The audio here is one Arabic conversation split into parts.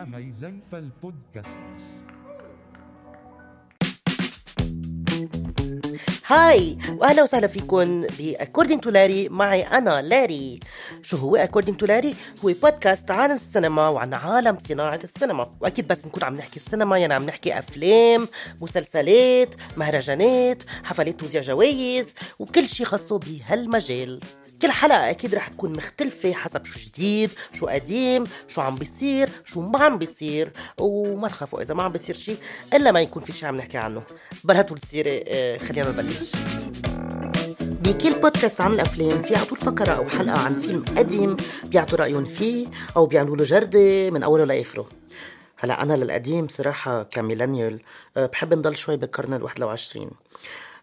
Amazing فالبودكاست هاي واهلا وسهلا فيكم ب According to Larry معي أنا لاري. شو هو According to Larry هو بودكاست عن السينما وعن عالم صناعة السينما. وأكيد بس نكون عم نحكي السينما يعني عم نحكي أفلام مسلسلات مهرجانات حفلات توزيع جوائز وكل شيء خاصه بهالمجال. كل حلقة أكيد رح تكون مختلفة حسب شو جديد شو قديم شو عم بيصير شو ما عم بيصير وما تخافوا إذا ما عم بيصير شيء إلا ما يكون في شيء عم نحكي عنه. بلهتوا السيرة آه، خلينا نبلش. بكل بودكاست عن الأفلام في على طول فقرة أو حلقة عن فيلم قديم بيعطوا رأيهم فيه أو بيعملوا له جردة من أوله لآخره. هلا أنا للقديم صراحة كميلانيال آه، بحب نضل شوي بالقرن ال 21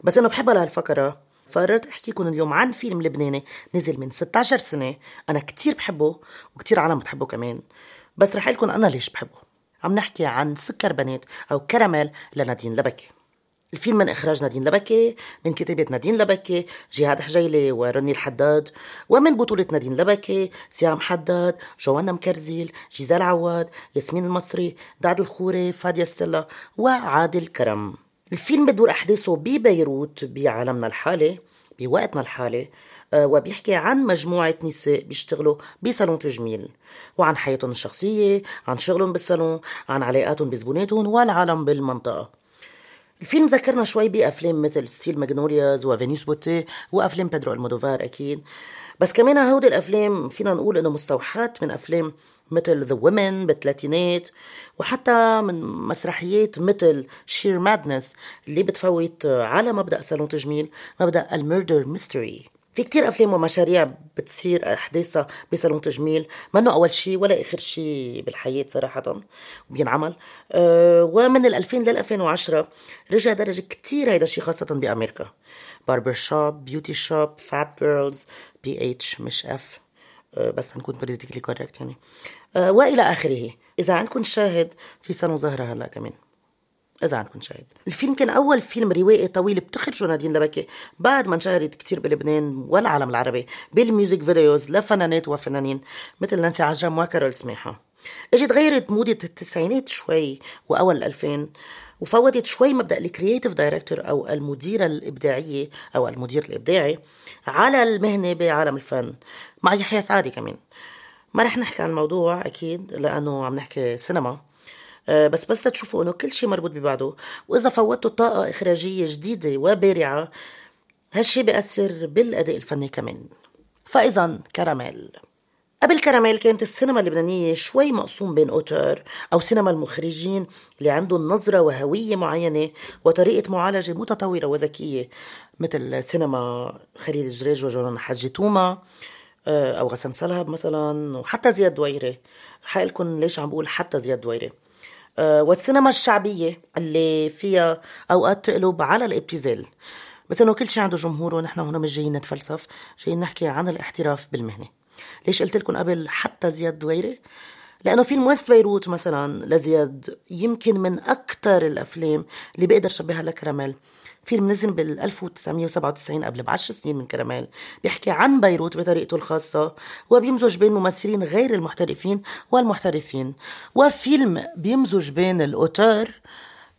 بس انه بحبها لهالفقرة. فقررت أحكي لكم اليوم عن فيلم لبناني نزل من 16 سنة. أنا كتير بحبه وكتير عالم بتحبه كمان. بس رح لكم أنا ليش بحبه. عم نحكي عن سكر بنات أو كراميل لنادين لبكي. الفيلم من إخراج نادين لبكي من كتابة نادين لبكي جهاد حجيلي ورني الحداد ومن بطولة نادين لبكي سيام حداد جوانا مكرزيل جيزال عواد ياسمين المصري دعد الخوري فاديا ستيلا وعادل كرم. الفيلم بدور أحداثه ببيروت بعالمنا الحالي بوقتنا الحالي آه، وبيحكي عن مجموعة نساء بيشتغلوا بصالون تجميل وعن حياتهم الشخصية عن شغلهم بالصالون عن علاقاتهم بزبوناتهم والعالم بالمنطقة. الفيلم ذكرنا شوي بأفلام مثل Steel Magnolias و Venus Beauty وأفلام بيدرو ألمودوفار أكيد. بس كمان هودي الأفلام فينا نقول إنه مستوحاة من أفلام مثل The Women بالثلاثينات وحتى من مسرحيات مثل Shear Madness اللي بتفوت على مبدأ صالون تجميل مبدأ ال murder mystery في كتير أفلام ومشاريع بتصير أحداثها بصالون تجميل منه أول شيء ولا آخر شيء بالحياة صراحة وبينعمل. أه ومن ال 2000 لل 2010 رجع درجة كتير هيدا الشيء خاصة بأمريكا. Barbershop Beauty Shop Phat Girlz PH مش F بس هنكون politically correct يعني. أه وإلى آخره. إذا عندكم شاهد في صالون زهرة هلا كمان. إذا عندكم شاهد. الفيلم كان أول فيلم روائي طويل بتخرجه نادين لبكي بعد ما انشهرت كتير بلبنان والعالم العربي بال music videos لفنانات وفنانين مثل نانسي عجرم وكارول سماحة إجت غيرت موضة التسعينات شوي وأول الألفين وفوتت شوي مبدأ ال creative director أو المديرة الإبداعية أو المدير الإبداعي على المهنة بعالم الفن. مع يحيى سعادي كمان. ما رح نحكي عن الموضوع أكيد لأنه عم نحكي سينما. آه، بس بس تشوفوا إنه كل شيء مربوط ببعضه. وإذا فوتوا طاقة إخراجية جديدة وبارعة هالشي بيأثر بالأداء الفني كمان. فإذا كراميل. قبل كراميل كانت السينما اللبنانية شوي مقسوم بين أوتور أو سينما المخرجين اللي عندهم نظرة وهوية معينة وطريقة معالجة متطورة وذكية مثل سينما خليل الجريج وجوران حجي توما. آه، أو غسان سلهب مثلا وحتى زياد دويرة. حقلكم ليش عم بقول حتى زياد دويرة؟ آه، والسينما الشعبية اللي فيها أوقات تقلب على الابتذال. بس إنه كل شيء عنده جمهوره ونحن هنا مش جايين نتفلسف جايين نحكي عن الاحتراف بالمهنة. ليش قلت لكم قبل حتى زياد دويرة؟ لأنه فيلم ويست بيروت مثلا لزياد يمكن من أكثر الأفلام اللي بقدر شبهها لكراميل. فيلم نزل بال 1997 قبل بعشر سنين من كراميل. بيحكي عن بيروت بطريقته الخاصة وبيمزج بين ممثلين غير المحترفين والمحترفين. وفيلم بيمزج بين الأوتور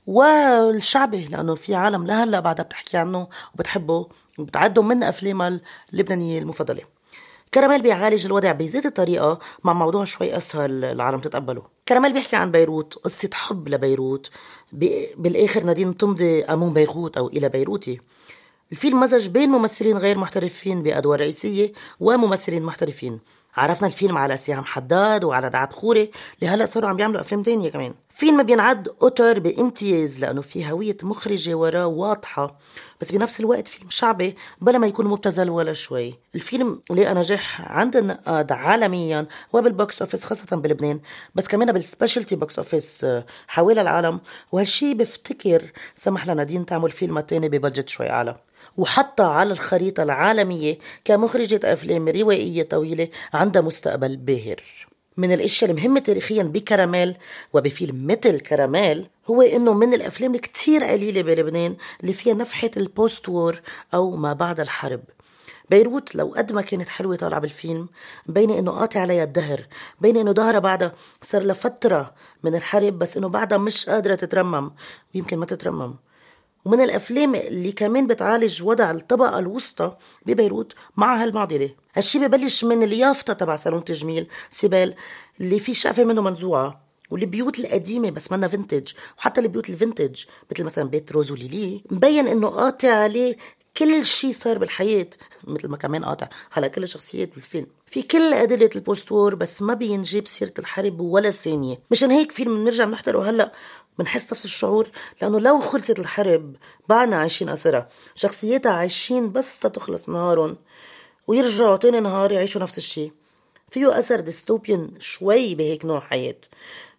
والشعبي لأنه في عالم لهلأ بعدها بتحكي عنه وبتحبه. وبتعده من أفلامها اللبنانية المفضلة. كراميل بيعالج الوضع بذات الطريقة مع موضوع شوي أسهل العالم تتقبله. كراميل بيحكي عن بيروت قصة حب لبيروت. بالآخر نادين تمضي أمون بيروت أو إلى بيروتي. الفيلم مزج بين ممثلين غير محترفين بأدوار رئيسية وممثلين محترفين. عرفنا الفيلم على سيام حداد وعلى دعات خوري. اللي هلا صاروا عم بيعملوا أفلام تانية كمان. فيلم بينعد أوتر بامتياز لأنه في هوية مخرجة وراه واضحة. بس بنفس الوقت فيلم شعبي بلا ما يكون مبتذل ولا شوي. الفيلم لقى نجاح عند النقاد عالميا وبال box office خاصة بلبنان. بس كمان بال specialty box office حوالي العالم. وهالشي بفتكر سمح لنادين تعمل فيلم تاني ب budget شوي أعلى. وحطها على الخريطة العالمية كمخرجة أفلام روائية طويلة عندها مستقبل باهر. من الاشياء المهمة تاريخيا بكراميل وبفيلم مثل كراميل هو إنه من الأفلام الكتير قليلة بلبنان اللي فيها نفحة ال post-war أو ما بعد الحرب. بيروت لو قد ما كانت حلوة طالعة بالفيلم مبينة إنه قاطع عليها الدهر مبينة إنه ظهرها بعدها صار لها فترة من الحرب بس إنه بعدها مش قادرة تترمم ويمكن ما تترمم. ومن الأفلام اللي كمان بتعالج وضع الطبقة الوسطى ببيروت مع هالمعضلة. هالشي ببلش من اليافطة تبع صالون تجميل. Si Belle اللي في شقفه منه منزوعة والبيوت القديمة بس منا vintage وحتى البيوت ال vintage مثل مثلا بيت روز وليلي مبين إنه قاطع عليه كل شيء صار بالحياة مثل ما كمان قاطع على كل الشخصيات بالفيلم. في كل أدلة ال post-war بس ما بينجيب سيرة الحرب ولا ثانية. مشان هيك فيلم بنرجع بنحضره هلأ. بنحس نفس الشعور لأنه لو خلصت الحرب بعدنا عايشين أثرها شخصياتها عايشين بس تتخلص نهارهم ويرجعوا تاني نهار يعيشوا نفس الشيء. فيه أثر dystopian شوي بهيك نوع حياة.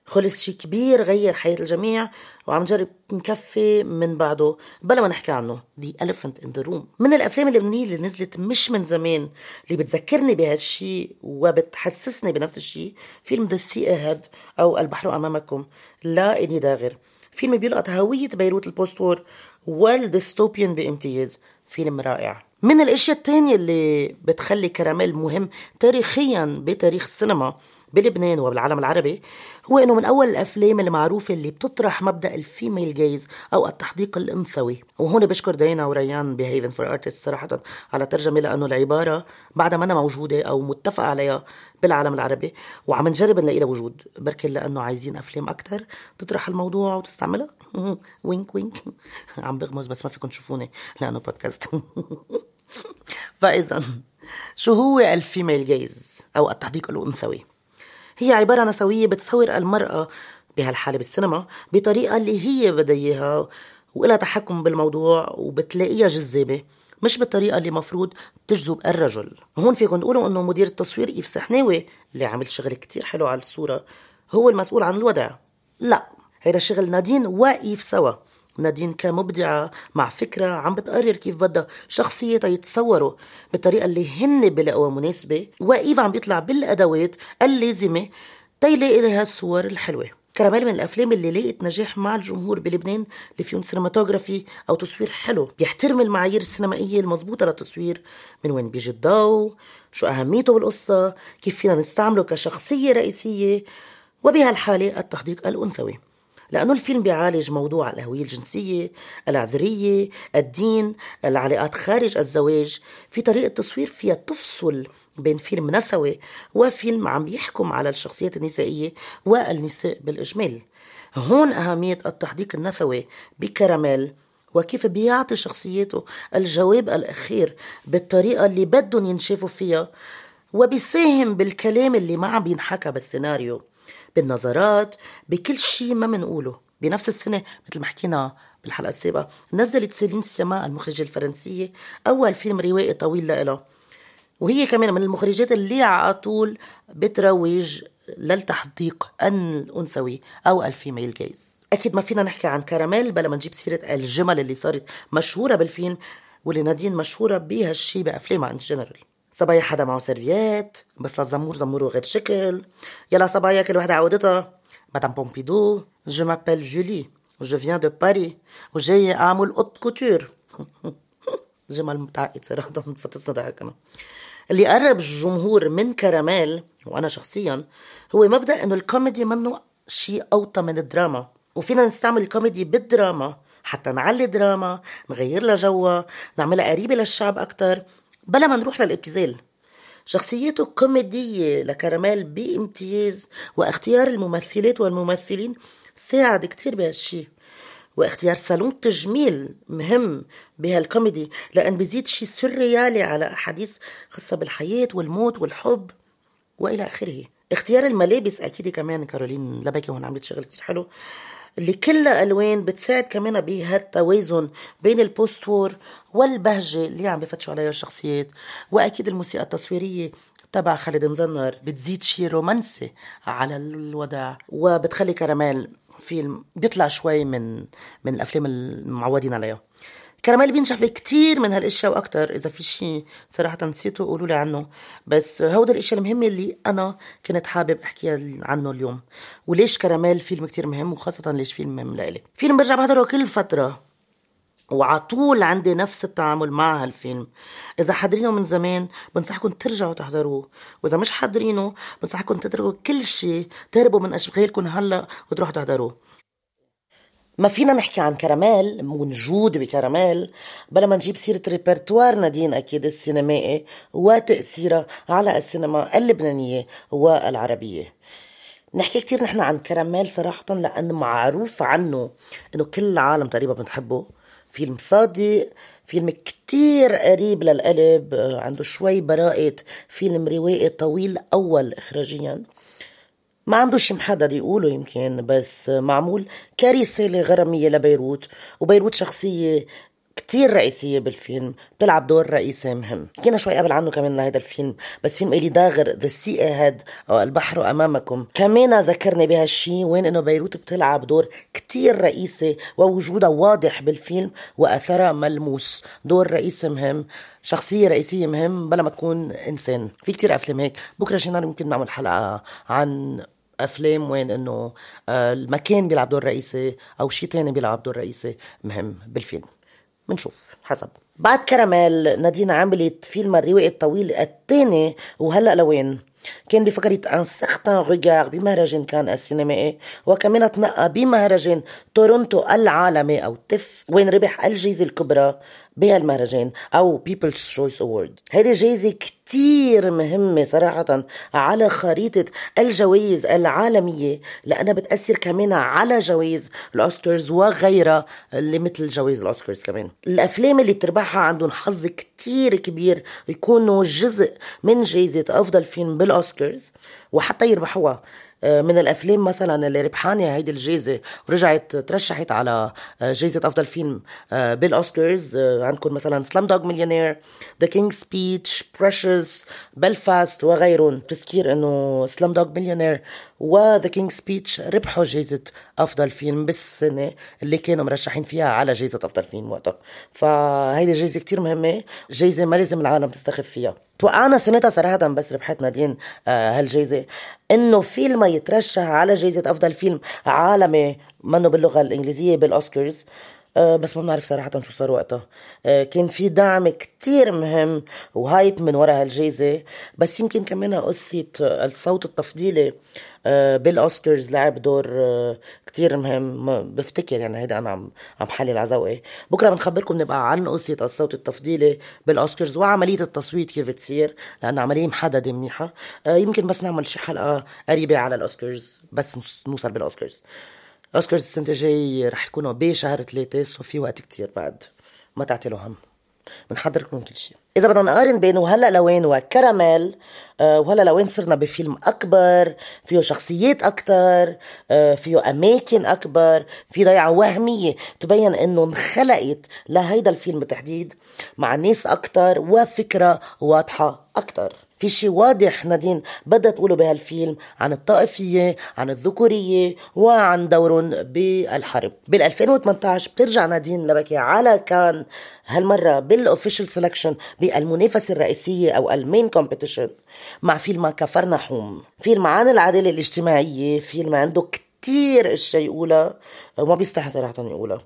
خلص شي كبير غير حياة الجميع وعم جرب نكفي من بعده. بلا ما نحكي عنه The Elephant in the Room. من الأفلام اللبنانية اللي نزلت مش من زمان اللي بتذكرني بهالشي وبتحسسني بنفس الشي. فيلم The Sea Ahead أو البحر أمامكم. لإيلي داغر فيلم بيلقط هوية بيروت ال post-war وال dystopian بامتياز. فيلم رائع. من الأشياء التانية اللي بتخلي كراميل مهم تاريخيا بتاريخ السينما بلبنان وبالعالم العربي هو إنه من أول الأفلام المعروفة اللي بتطرح مبدأ ال female gaze أو التحديق الأنثوي. وهون بشكر دينا وريان ب Haven for Artists صراحة على ترجمة لأنه العبارة بعدها ما موجودة أو متفق عليها بالعالم العربي وعم نجرب نلاقي لها وجود. بركي لأنه عايزين أفلام أكثر تطرح الموضوع وتستعملها. wink wink. عم بغمز بس ما فيكم تشوفوني لأنه بودكاست فاذا شو هو الفيميل جايز أو التحديق الأنثوي؟ هي عبارة نسوية بتصور المرأة بهالحالة بالسينما بطريقة اللي هي بدها إياها وإلها تحكم بالموضوع وبتلاقيها جذابة مش بالطريقة اللي مفروض تجذب الرجل. هون فيكم تقولوا إنه مدير التصوير إيف سحناوي اللي عمل شغل كتير حلو على الصورة هو المسؤول عن الوضع. لا هيدا شغل نادين وإيف سوا. نادين كمبدعة مع فكرة عم بتقرر كيف بدها شخصيتها يتصوروا بالطريقة اللي هن بلاقوها مناسبة وإيف عم بيطلع بالأدوات اللازمة تيلاقي لها الصور الحلوة. كراميل من الأفلام اللي لقيت نجاح مع الجمهور بلبنان اللي فيهم سينماتوغرافي أو تصوير حلو. بيحترم المعايير السينمائية المضبوطه للتصوير. من وين بيجي الضوء؟ شو أهميته بالقصة؟ كيف فينا نستعمله كشخصية رئيسية؟ وبهالحالة التحديق الأنثوي. لأنه الفيلم بيعالج موضوع الهوية الجنسية العذرية الدين العلاقات خارج الزواج في طريقة تصوير فيها تفصل بين فيلم نسوي وفيلم عم يحكم على الشخصيات النسائية والنساء بالإجمال. هون أهمية التحديق النسوي بكراميل وكيف بيعطي شخصياته الجواب الأخير بالطريقة اللي بدهم ينشافوا فيها وبيساهم بالكلام اللي ما عم بينحكى بالسيناريو. بالنظرات بكل شيء ما منقوله. بنفس السنة مثل ما حكينا بالحلقة السابقة نزلت سيلين سياما المخرجة الفرنسية أول فيلم روائي طويل لها وهي كمان من المخرجات اللي على طول بتروج للتحديق الأنثوي أو ال female gaze أكيد ما فينا نحكي عن كراميل بلا ما نجيب سيرة الجمل اللي صارت مشهورة بالفيلم واللي نادين مشهورة بها الشي بأفلامها ان جنرال صبايا حدا معه سيرفيات بس للزمور زموره غير شكل. يلا صبايا كل وحدة عودتها. مدام بومبيدو جو مابيل جولي وجو فيان دو باري وجاية أعمل أوت كوتور جمل متعقد صراحة فتصنا ضحك اللي قرب الجمهور من كراميل وأنا شخصيا هو مبدأ إنه الكوميدي منه شيء أوطى من الدراما. وفينا نستعمل الكوميدي بالدراما حتى نعلي دراما نغير لها جوا نعملها قريبة للشعب أكتر. بلا ما نروح للإبتذال. شخصيته كوميدية لكراميل بامتياز واختيار الممثلات والممثلين ساعد كتير بهالشي واختيار صالون تجميل مهم بهالكوميدي لأن بيزيد شي سريالي على أحاديث خاصة بالحياة والموت والحب وإلى آخره. اختيار الملابس أكيد كمان كارولين لبكي هون عملت شغل كتير حلو. اللي كلها ألوان بتساعد كمان بهالتوازن بين ال post-war والبهجة اللي عم بفتشوا عليها الشخصيات. وأكيد الموسيقى التصويرية تبع خالد مزنر بتزيد شي رومانسي على الوضع وبتخلي كراميل فيلم بيطلع شوي من من الأفلام المعودين عليها. كراميل بينجح بكتير من هالأشياء وأكثر إذا في شيء صراحة نسيته قولوا لي عنه. بس هودا الأشياء المهمة اللي أنا كنت حابب أحكي عنه اليوم. وليش كراميل فيلم كتير مهم وخاصة ليش فيلم مهم لإلي؟ فيلم برجع بحضره كل فترة. وعطول عندي نفس التعامل مع هالفيلم. إذا حاضرينه من زمان بنصحكم ترجعوا تحضروه. وإذا مش حاضرينه بنصحكم تتركوا كل شيء تهربوا من أشغالكم هلأ وتروحوا تحضروه. ما فينا نحكي عن كراميل ونجود بكراميل بلا ما نجيب سيرة ريبرتوار نادين أكيد السينمائي وتأثيرها على السينما اللبنانية والعربية. نحكي كتير نحن عن كراميل صراحة لأنه معروف عنه إنه كل العالم تقريبا بنحبه. فيلم صادق فيلم كتير قريب للقلب عنده شوي براءة فيلم روائي طويل أول إخراجيا. ما عنده شي محدد يقوله يمكن بس معمول كرسالة غرامية لبيروت وبيروت شخصية كتير رئيسية بالفيلم بتلعب دور رئيسي مهم. حكينا شوي قبل عنه كمان لهيدا الفيلم بس فيلم إلي داغر The Sea Ahead أو البحر أمامكم. كمان ذكرني بهالشي وين إنه بيروت بتلعب دور كتير رئيسي ووجودها واضح بالفيلم وأثرها ملموس. دور رئيسي مهم شخصية رئيسية مهم بلا ما تكون إنسان. في كتير أفلام هيك. بكرة شي نهار ممكن نعمل حلقة عن أفلام وين إنه آه، المكان بيلعب دور رئيسي أو شيء تاني بيلعب دور رئيسي. مهم بالفيلم. بنشوف حسب. بعد كراميل نادين عملت فيلم الروائي الطويل الثاني وهلأ لوين؟ كان بفئة Un Certain Regard بمهرجان كان السينمائي وكمان تنقى بمهرجان تورونتو العالمي أو TIFF وين ربح الجائزة الكبرى بهالمهرجان أو People's Choice Award هيدي جايزة كتير مهمة صراحة على خريطة الجوائز العالمية لأنها بتأثر كمان على جوائز الأوسكارز وغيرها اللي مثل جوائز الأوسكارز كمان. الأفلام اللي بتربحها عندهم حظ كتير كبير يكونوا جزء من جائزة أفضل فيلم بالأوسكارز وحتى يربحوها. آه، من الأفلام مثلا اللي ربحانة هيدي الجائزه ورجعت ترشحت على آه، جائزه أفضل فيلم آه، بالأوسكارز عندكم مثلا Slumdog Millionaire The King's Speech Precious Belfast وغيرهم. تذكير إنه Slumdog Millionaire و The King's Speech ربحوا جائزة أفضل فيلم بالسنة اللي كانوا مرشحين فيها على جائزة أفضل فيلم وقتها فهيدي جائزة كتير مهمة جائزة ما لازم العالم تستخف فيها. توقعنا سنتها صراحة بس ربحت نادين آه هالجائزة. إنه فيلم يترشح على جائزة أفضل فيلم عالمي منه باللغة الإنجليزية بالأوسكارز. أه بس ما بنعرف صراحة شو صار وقتها. أه كان في دعم كتير مهم و hype من وراء هالجايزة بس يمكن كمان قصة الصوت التفضيلي أه بالاوسكارز لعب دور كتير مهم. بفتكر يعني هيدا أنا عم عم حلل على ذوقي بكرة بنخبركم نبقى عن قصة الصوت التفضيلي بالاوسكارز وعملية التصويت كيف بتصير لأنها عملية محددة منيحة. أه يمكن بس نعمل شي حلقة قريبة على الأوسكارز بس نوصل بالاوسكارز اوسكارز السنة الجاي رح يكونوا بشهر ثلاثة so في وقت كتير بعد. ما تعتلوا هم. بنحضركم كل شيء. إذا بدنا نقارن بين هلأ لوين؟ وكراميل آه وهلا لوين صرنا بفيلم أكبر فيه شخصيات أكثر آه فيه أماكن أكبر في ضيعة وهمية تبين إنه انخلقت لهيدا الفيلم بالتحديد مع ناس أكثر وفكرة واضحة أكثر في شيء واضح نادين بدها تقوله بهالفيلم عن الطائفية عن الذكورية وعن دورهم بالحرب. بال 2018 بترجع نادين لبكي على كان هالمرة بال official selection بالمنافسة الرئيسية أو ال main competition مع فيلم كفرناحوم فيلم عن العدالة الاجتماعية فيلم عنده كتير أشياء يقولها وما بيستحي صراحة يقولها.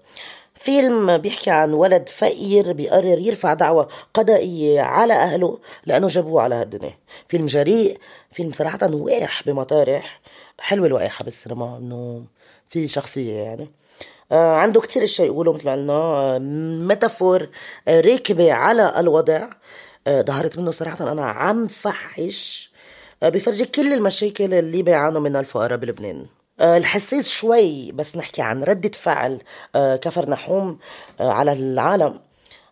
فيلم بيحكي عن ولد فقير بيقرر يرفع دعوى قضائية على أهله لأنه جابوه على هالدنيا. فيلم جريء فيلم صراحة وقح بمطارح. حلوة الوقاحة بالسينما إنه في شخصية يعني. آه عنده كتير أشياء يقولوا مثل ما قلنا آه ميتافور آه راكبة على الوضع. ظهرت منه صراحة أنا عم فحش. بفرجي كل المشاكل اللي بيعانوا منها الفقراء بلبنان. الحساس شوي بس نحكي عن ردة فعل آه، كفر نحوم آه، على العالم.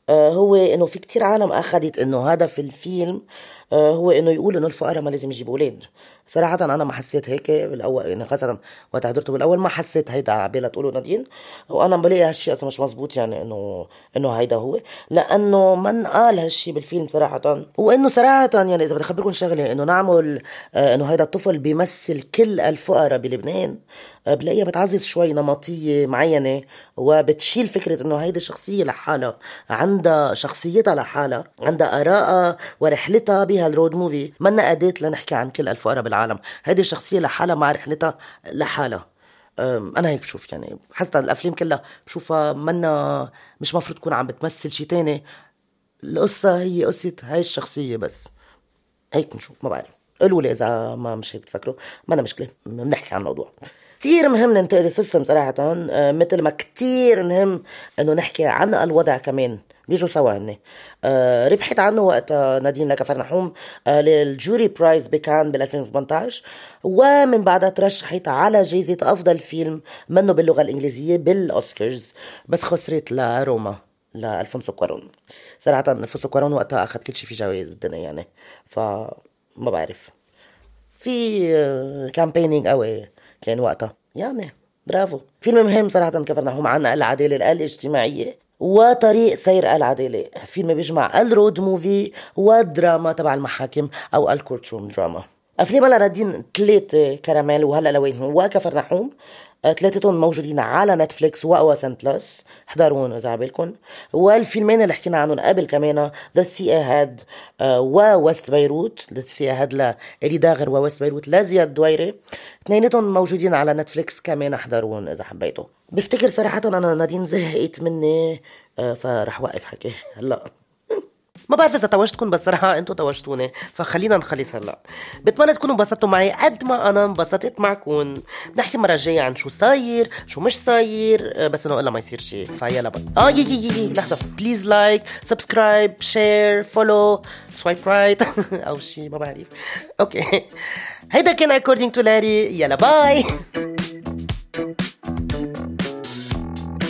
هو إنه في كتير عالم أخذت إنه هدف الفيلم هو إنه يقول إنه الفقراء ما لازم يجيبوا أولاد. صراحة أنا ما حسيت هيك بالأول يعني خاصة وقت حضرته بالأول ما حسيت هيدا عبالة تقولوا نادين. وأنا بلاقي هالشيء أصلا مش مزبوط يعني إنه إنه هيدا هو. لأنه من قال هالشيء بالفيلم صراحة. وإنه صراحة يعني إذا بدي أخبركم شغلة إنه نعمل إنه هيدا الطفل بيمثل كل الفقراء بلبنان. بلاقيها بتعزز شوي نمطية معينة وبتشيل فكرة إنه هيدي شخصية لحالها عندها شخصيتها لحالها عندها آرائها ورحلتها بهالرود موفي منا أداة لنحكي عن كل الفقراء بالعالم هيدي شخصية لحالها مع رحلتها لحالها أنا هيك بشوف يعني. حتى الأفلام كلها بشوفها منا مش مفروض تكون عم بتمثل شي تاني. القصة هي قصة هاي الشخصية بس. هيك بنشوف ما بعرف. قولوا لي إذا ما مش هيك بتفكروا. ما أنا مشكلة بنحكي عن الموضوع. كثير مهم ننتقل السيستم صراحة. مثل ما كثير مهم إنه نحكي عن الوضع كمان. بيجوا سوا هن آه، ربحت عنه وقت نادين لك فرنحوم آه، لل jury prize بكان بال 2018 ومن بعدها ترشحت على جائزة أفضل فيلم منه باللغة الإنجليزية بالأوسكارز. بس خسرت لروما لألفونسو كوارون. صراحة ألفونسو كوارون وقتها أخذ كل شيء في جوائز بالدنيا يعني. فما بعرف. في campaigning قوي كان وقتها. يعني برافو. فيلم مهم صراحة كفرناحوم عن العدالة الاجتماعية. وطريق سير العدالة فيلم بيجمع ال road movie والدراما تبع المحاكم أو ال courtroom drama. أفلام نادين ثلاثة كراميل وهلأ لوين وكفرناحوم ثلاثتهم موجودين على نتفليكس و OSN Plus. احضروهم اذا عبالكم والفيلمين اللي حكينا عنهم قبل كمان The Sea Ahead و West Beirut The Sea Ahead لإيلي داغر و West Beirut لزياد دويري. اثنيناتهم موجودين على نتفليكس كمان احضروهم اذا حبيتوا بفتكر صراحة أنا نادين زهقت مني آه، فرح وقف حكي. هلا. ما بعرف إذا دوشتكم بس صراحة أنتم دوشتوني. فخلينا نخلص هلا. بتمنى تكونوا انبسطتوا معي قد ما أنا انبسطت معكم. بنحكي المرة الجاية عن شو صاير شو مش صاير آه، بس إنه إلا ما يصير شيء فيلا بقى آه يي يي يي لحظة. please like subscribe share follow swipe right أو شيء ما بعرف. okay. هيدا كان according to لاري يلا bye